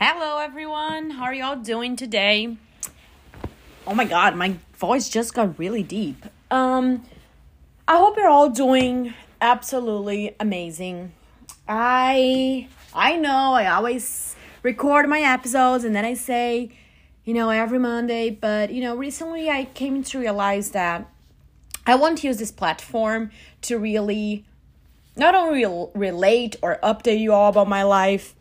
Hello, everyone. How are y'all doing today? Oh my god, my voice just got really deep. Um, I hope you're all doing absolutely amazing. I I know I always record my episodes and then I say, you know, every Monday, but you know, recently I came to realize that I want to use this platform to really not only relate or update you all about my life,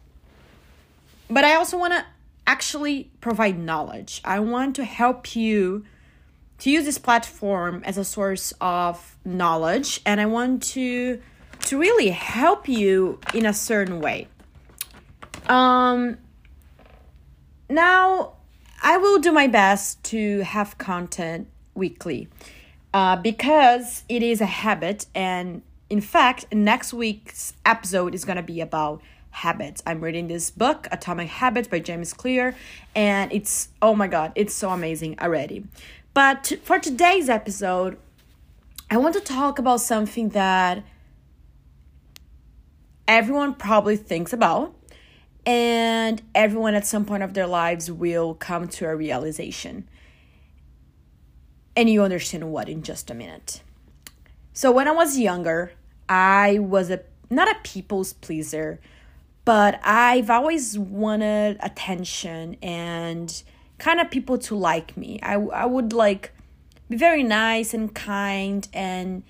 but I also want to actually provide knowledge. I want to help you to use this platform as a source of knowledge and I want to to really help you in a certain way. Um now I will do my best to have content weekly. Uh, because it is a habit and in fact next week's episode is going to be about habits. I'm reading this book, Atomic Habits by James Clear, and it's oh my god, it's so amazing already. But for today's episode, I want to talk about something that everyone probably thinks about and everyone at some point of their lives will come to a realization. And you understand what in just a minute. So when I was younger, I was a not a people's pleaser but I've always wanted attention and kind of people to like me. I, I would like be very nice and kind and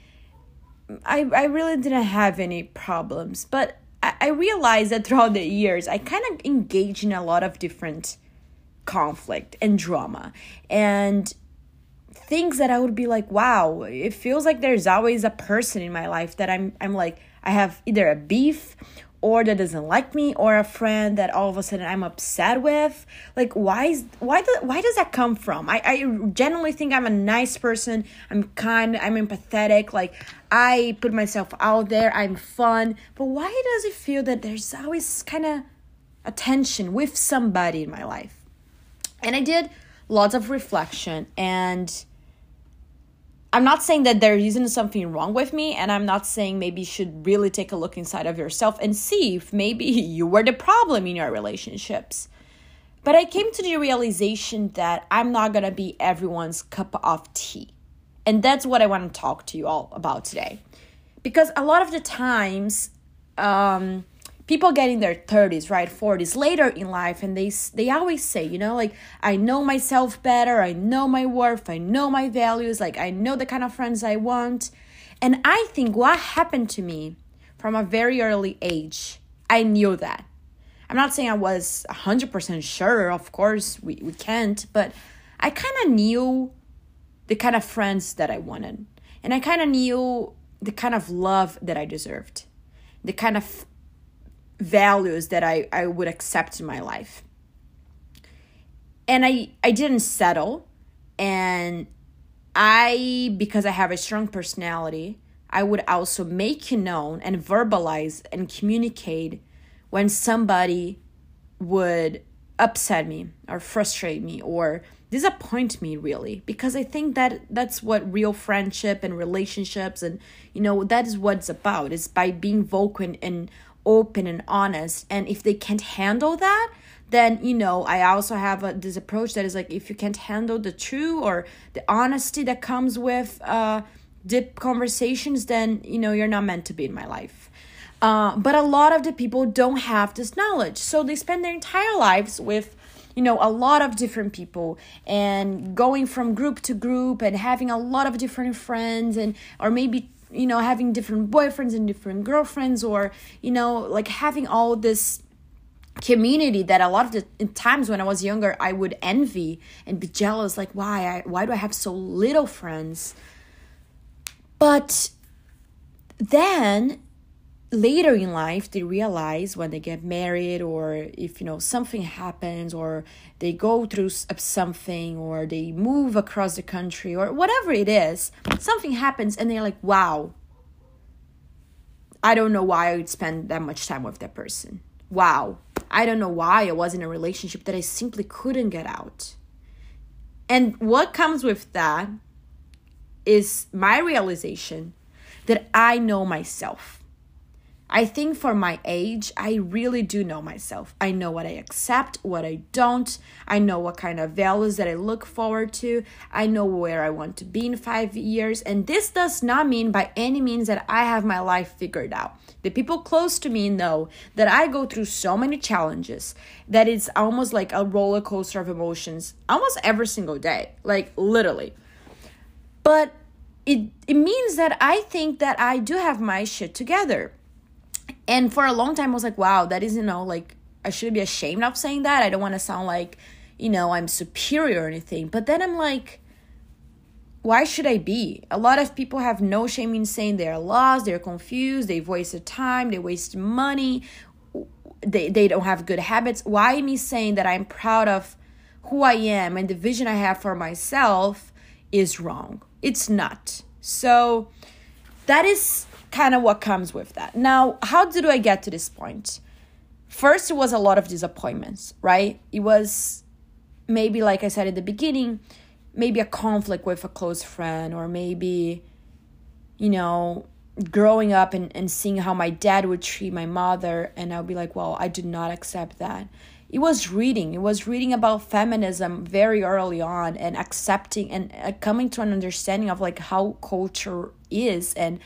I, I really didn't have any problems. But I, I realized that throughout the years, I kind of engaged in a lot of different conflict and drama. And things that I would be like, wow, it feels like there's always a person in my life that I'm I'm like I have either a beef or that doesn't like me or a friend that all of a sudden I'm upset with. Like why is why do, why does that come from? I, I generally think I'm a nice person. I'm kind, I'm empathetic, like I put myself out there, I'm fun. But why does it feel that there's always kind of a tension with somebody in my life? And I did lots of reflection and I'm not saying that there isn't something wrong with me, and I'm not saying maybe you should really take a look inside of yourself and see if maybe you were the problem in your relationships. But I came to the realization that I'm not gonna be everyone's cup of tea. And that's what I wanna talk to you all about today. Because a lot of the times, um, people get in their 30s right 40s later in life and they they always say you know like i know myself better i know my worth i know my values like i know the kind of friends i want. And i think what happened to me from a very early age i knew that. I'm not saying i was 100% sure of course we, we can't but i kind of knew the kind of friends that i wanted and i kind of knew the kind of love that i deserved the kind of values that I, I would accept in my life. And I, I didn't settle. And I, because I have a strong personality, I would also make it known and verbalize and communicate when somebody would upset me or frustrate me or disappoint me really because i think that that's what real friendship and relationships and you know that is what it's about is by being vocal and, and open and honest. And if they can't handle that then you know i also have a, this approach that is like if you can't handle the truth or the honesty that comes with uh deep conversations then you know you're not meant to be in my life. Uh, but a lot of the people don't have this knowledge. So they spend their entire lives with you know a lot of different people and going from group to group and having a lot of different friends and or maybe you know having different boyfriends and different girlfriends or you know like having all this community that a lot of the times when I was younger I would envy and be jealous like why? I why do I have so little friends? But then later in life they realize when they get married or if you know something happens or they go through something or they move across the country or whatever it is something happens and they're like wow. I don't know why i would spend that much time with that person. Wow. I don't know why i was in a relationship that i simply couldn't get out. And what comes with that is my realization that i know myself I think for my age, I really do know myself. I know what I accept, what I don't. I know what kind of values that I look forward to. I know where I want to be in five years. And this does not mean by any means that I have my life figured out. The people close to me know that I go through so many challenges that it's almost like a roller coaster of emotions almost every single day, like literally. But it, it means that I think that I do have my shit together and for a long time, I was like, wow, that is, you know, like, I should be ashamed of saying that. I don't want to sound like, you know, I'm superior or anything. But then I'm like, why should I be? A lot of people have no shame in saying they're lost, they're confused, they've wasted time, they waste money, they, they don't have good habits. Why me saying that I'm proud of who I am and the vision I have for myself is wrong? It's not. So that is kind of what comes with that. Now, how did I get to this point? First, it was a lot of disappointments, right? It was maybe, like I said at the beginning, maybe a conflict with a close friend, or maybe, you know, growing up and, and seeing how my dad would treat my mother, and I'll be like, well, I did not accept that. It was reading. It was reading about feminism very early on and accepting and uh, coming to an understanding of like how culture is and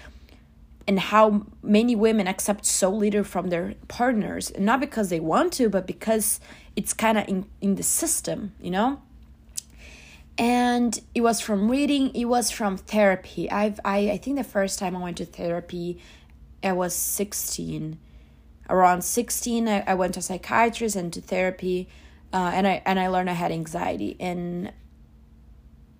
and how many women accept so little from their partners not because they want to but because it's kind of in, in the system you know? And it was from reading it was from therapy. I've i, I think the first time i went to therapy i was 16 around 16 i, I went to psychiatrist and to therapy uh, and i and i learned i had anxiety. And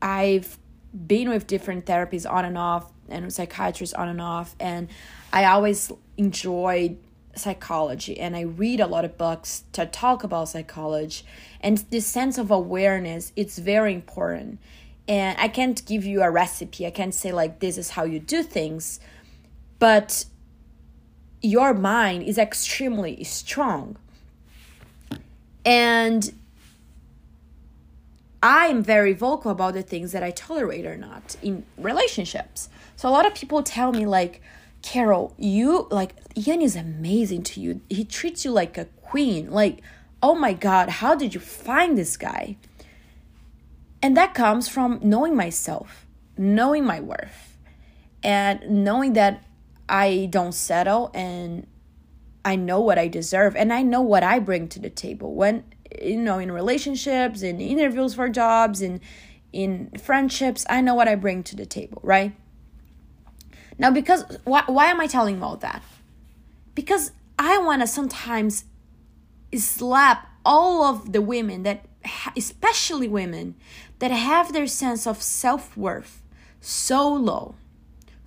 i've been with different therapies on and off and psychiatrists on and off and i always enjoyed psychology and i read a lot of books to talk about psychology and this sense of awareness it's very important. And i can't give you a recipe. I can't say like this is how you do things but your mind is extremely strong. And I'm very vocal about the things that I tolerate or not in relationships. So a lot of people tell me like, Carol, you like Ian is amazing to you. He treats you like a queen. Like, oh my god, how did you find this guy? And that comes from knowing myself, knowing my worth, and knowing that I don't settle and I know what I deserve and I know what I bring to the table. When you know in relationships in interviews for jobs in in friendships i know what i bring to the table right now because why, why am i telling you all that? Because i want to sometimes slap all of the women that especially women that have their sense of self-worth so low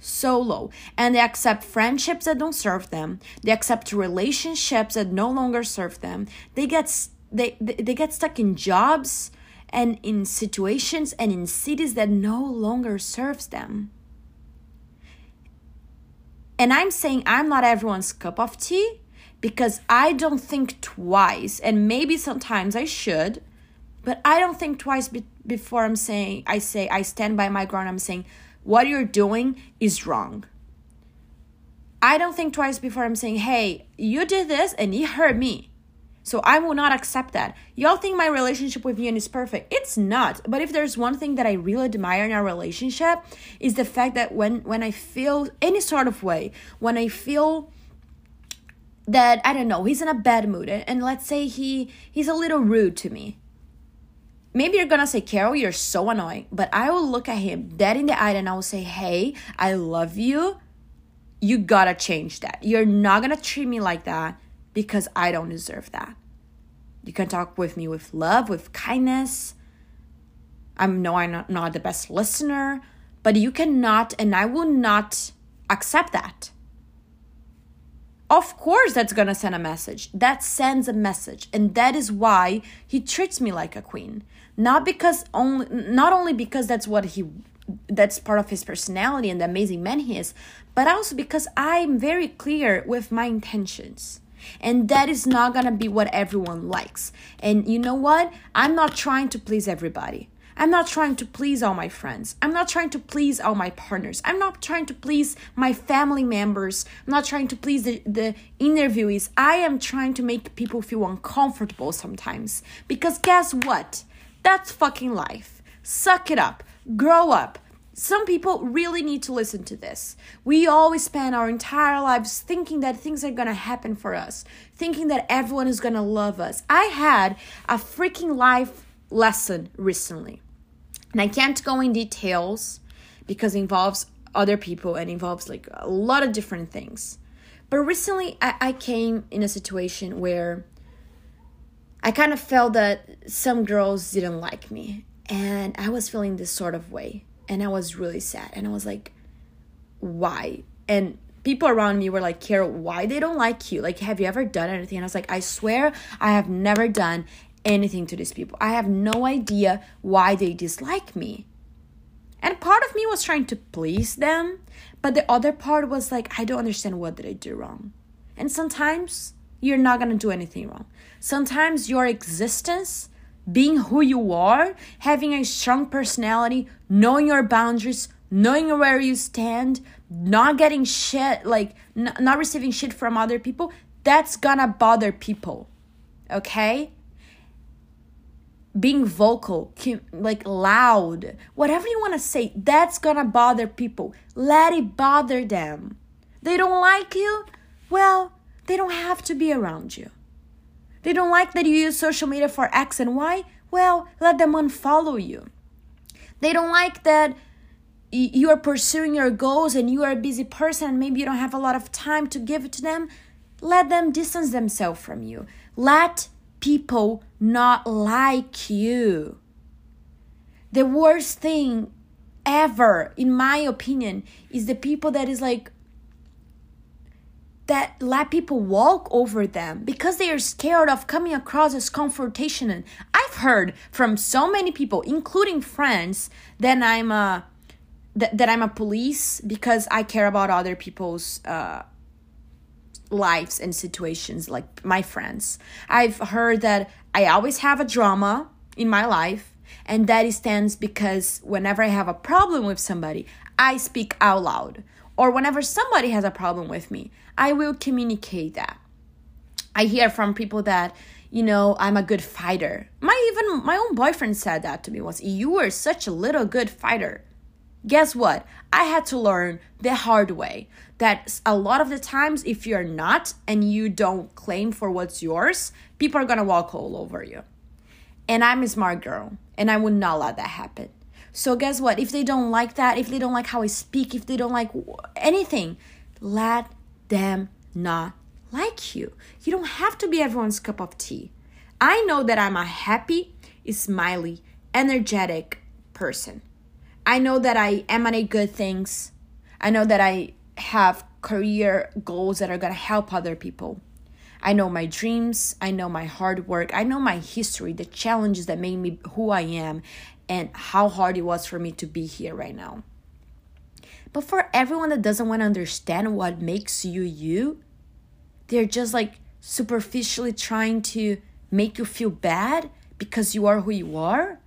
so low. And they accept friendships that don't serve them. They accept relationships that no longer serve them. They get they, they get stuck in jobs and in situations and in cities that no longer serves them and i'm saying i'm not everyone's cup of tea because i don't think twice and maybe sometimes i should but i don't think twice be- before i'm saying i say i stand by my ground i'm saying what you're doing is wrong. I don't think twice before i'm saying hey you did this and it hurt me so I will not accept that. Y'all think my relationship with Ian is perfect. It's not. But if there's one thing that I really admire in our relationship is the fact that when when I feel any sort of way, when I feel that I don't know, he's in a bad mood and let's say he he's a little rude to me. Maybe you're gonna say, Carol, you're so annoying. But I will look at him dead in the eye and I will say, Hey, I love you. You gotta change that. You're not gonna treat me like that because I don't deserve that. You can talk with me with love, with kindness. I know I'm not, not the best listener, but you cannot, and I will not accept that. Of course, that's gonna send a message. That sends a message, and that is why he treats me like a queen. Not because only, not only because that's what he, that's part of his personality and the amazing man he is, but also because I'm very clear with my intentions. And that is not gonna be what everyone likes. And you know what? I'm not trying to please everybody. I'm not trying to please all my friends. I'm not trying to please all my partners. I'm not trying to please my family members. I'm not trying to please the, the interviewees. I am trying to make people feel uncomfortable sometimes. Because guess what? That's fucking life. Suck it up. Grow up. Some people really need to listen to this. We always spend our entire lives thinking that things are gonna happen for us, thinking that everyone is gonna love us. I had a freaking life lesson recently. And I can't go in details because it involves other people and involves like a lot of different things. But recently, I, I came in a situation where I kind of felt that some girls didn't like me. And I was feeling this sort of way. And I was really sad. And I was like, why? And people around me were like, Carol, why they don't like you? Like, have you ever done anything? And I was like, I swear I have never done anything to these people. I have no idea why they dislike me. And part of me was trying to please them, but the other part was like, I don't understand what did I do wrong. And sometimes you're not gonna do anything wrong. Sometimes your existence, being who you are, having a strong personality, knowing your boundaries, knowing where you stand, not getting shit, like n- not receiving shit from other people, that's gonna bother people. Okay? being vocal, like loud, whatever you want to say, that's gonna bother people. Let it bother them. They don't like you? Well, they don't have to be around you. They don't like that you use social media for X and Y? Well, let them unfollow you. They don't like that you are pursuing your goals and you are a busy person and maybe you don't have a lot of time to give to them. Let them distance themselves from you. Let people not like you. The worst thing ever, in my opinion, is the people that is like, that let people walk over them because they are scared of coming across as confrontation. And I've heard from so many people, including friends, that I'm a that, that I'm a police because I care about other people's uh, lives and situations like my friends. I've heard that I always have a drama in my life, and that stands because whenever I have a problem with somebody, I speak out loud. Or whenever somebody has a problem with me, I will communicate that. I hear from people that, you know, I'm a good fighter. My even my own boyfriend said that to me once. You are such a little good fighter. Guess what? I had to learn the hard way that a lot of the times, if you're not and you don't claim for what's yours, people are gonna walk all over you. And I'm a smart girl, and I would not let that happen. So, guess what? If they don't like that, if they don't like how I speak, if they don't like anything, let them not like you. You don't have to be everyone's cup of tea. I know that I'm a happy, smiley, energetic person. I know that I emanate good things. I know that I have career goals that are going to help other people. I know my dreams, I know my hard work, I know my history, the challenges that made me who I am, and how hard it was for me to be here right now. But for everyone that doesn't want to understand what makes you you, they're just like superficially trying to make you feel bad because you are who you are.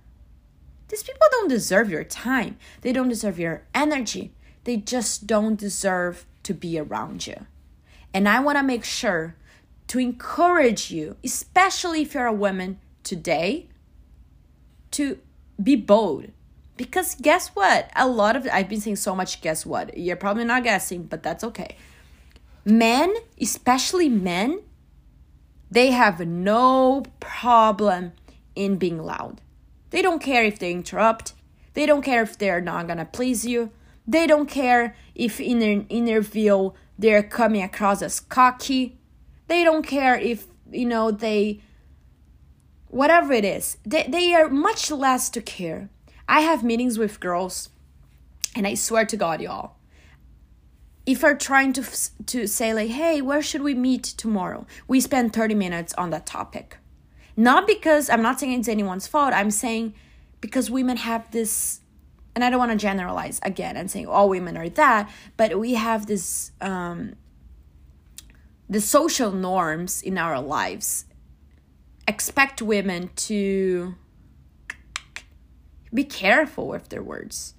These people don't deserve your time. They don't deserve your energy. They just don't deserve to be around you. And I want to make sure to encourage you, especially if you're a woman today, to be bold. Because guess what? A lot of I've been saying so much guess what. You're probably not guessing, but that's okay. Men, especially men, they have no problem in being loud. They don't care if they interrupt. They don't care if they're not gonna please you. They don't care if in an interview they're coming across as cocky. They don't care if, you know, they whatever it is. They they are much less to care. I have meetings with girls and I swear to God, y'all. If we're trying to to say like, "Hey, where should we meet tomorrow?" We spend 30 minutes on that topic. Not because I'm not saying it's anyone's fault. I'm saying because women have this, and I don't want to generalize again and saying all women are that, but we have this, um, the social norms in our lives expect women to Be careful with their words.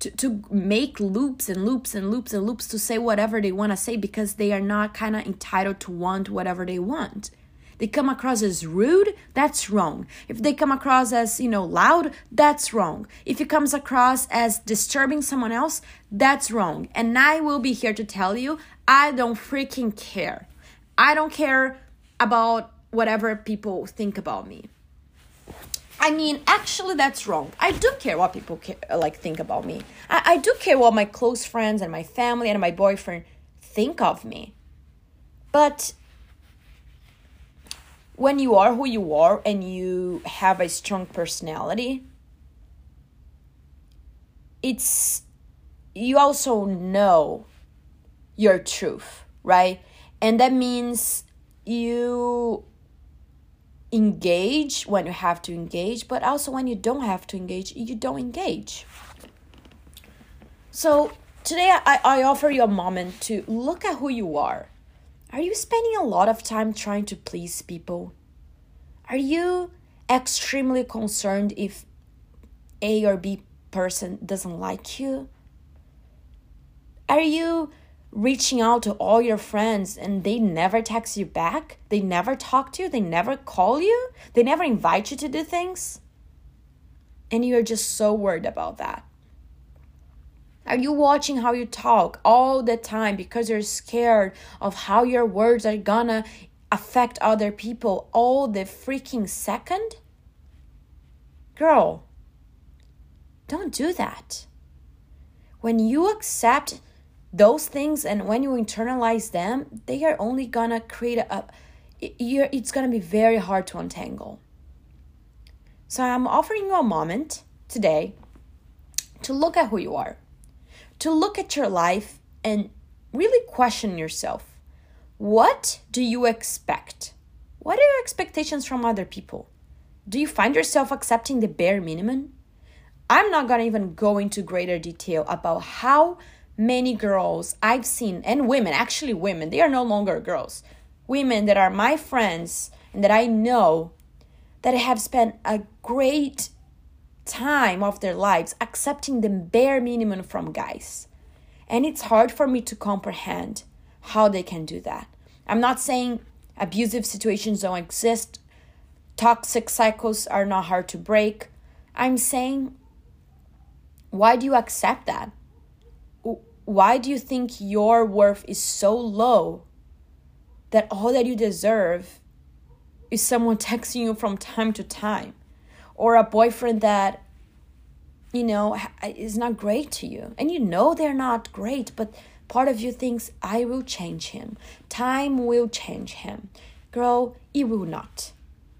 To, to make loops and loops and loops and loops to say whatever they want to say because they are not kind of entitled to want whatever they want they come across as rude, that's wrong. If they come across as, you know, loud, that's wrong. If it comes across as disturbing someone else, that's wrong. And I will be here to tell you, I don't freaking care. I don't care about whatever people think about me. I mean, actually, that's wrong. I do care what people care, like think about me. I, I do care what my close friends and my family and my boyfriend think of me. But when you are who you are and you have a strong personality, it's you also know your truth, right? And that means you engage when you have to engage, but also when you don't have to engage, you don't engage. So today I, I offer you a moment to look at who you are are you spending a lot of time trying to please people? Are you extremely concerned if A or B person doesn't like you? Are you reaching out to all your friends and they never text you back? They never talk to you? They never call you? They never invite you to do things? And you're just so worried about that. Are you watching how you talk all the time because you're scared of how your words are gonna affect other people all the freaking second? Girl, don't do that. When you accept those things and when you internalize them, they are only gonna create a, you're, it's gonna be very hard to untangle. So I'm offering you a moment today to look at who you are to look at your life and really question yourself. What do you expect? What are your expectations from other people? Do you find yourself accepting the bare minimum? I'm not gonna even go into greater detail about how many girls I've seen and women, actually women, they are no longer girls, women that are my friends and that I know that have spent a great time of their lives accepting the bare minimum from guys. And it's hard for me to comprehend how they can do that. I'm not saying abusive situations don't exist, toxic cycles are not hard to break. I'm saying, why do you accept that? Why do you think your worth is so low that all that you deserve is someone texting you from time to time? or a boyfriend that you know is not great to you. And you know they're not great but part of you thinks i will change him. Time will change him. Girl it will not.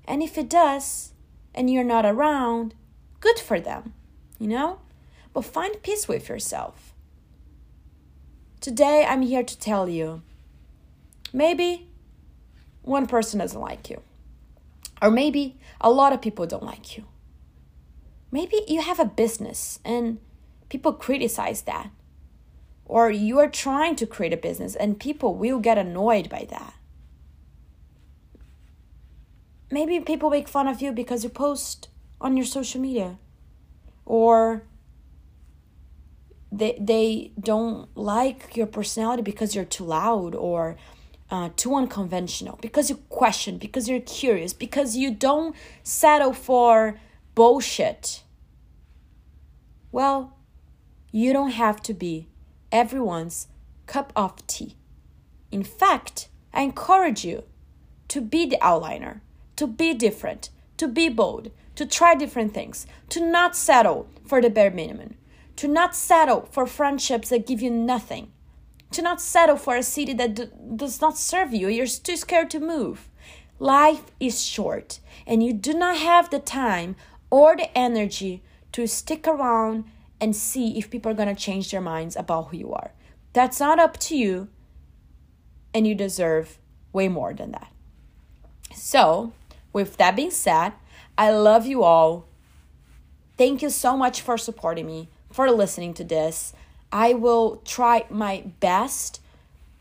And if it does and you're not around good for them you know? But find peace with yourself today i'm here to tell you maybe one person doesn't like you or maybe a lot of people don't like you. Maybe you have a business and people criticize that. Or you are trying to create a business and people will get annoyed by that. Maybe people make fun of you because you post on your social media. Or they, they don't like your personality because you're too loud or uh, too unconventional, because you question, because you're curious, because you don't settle for bullshit. Well, you don't have to be everyone's cup of tea. In fact, I encourage you to be the outliner, to be different, to be bold, to try different things, to not settle for the bare minimum, to not settle for friendships that give you nothing, to not settle for a city that does not serve you. You're too scared to move. Life is short, and you do not have the time or the energy to stick around and see if people are going to change their minds about who you are. That's not up to you, and you deserve way more than that. So, with that being said, I love you all. Thank you so much for supporting me, for listening to this. I will try my best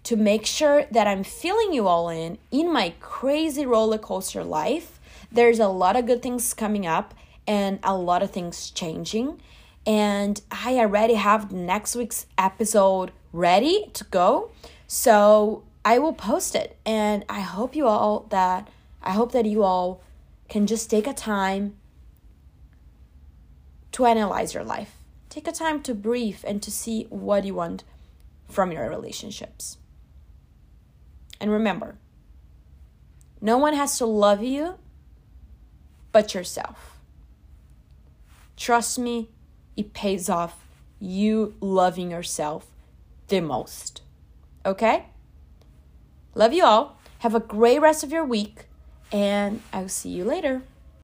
to make sure that I'm filling you all in in my crazy roller coaster life. There's a lot of good things coming up, and a lot of things changing. And I already have next week's episode ready to go. So I will post it. And I hope you all that I hope that you all can just take a time to analyze your life. Take a time to breathe and to see what you want from your relationships. And remember, no one has to love you but yourself. Trust me, it pays off you loving yourself the most. Okay? Love you all. Have a great rest of your week, and I'll see you later.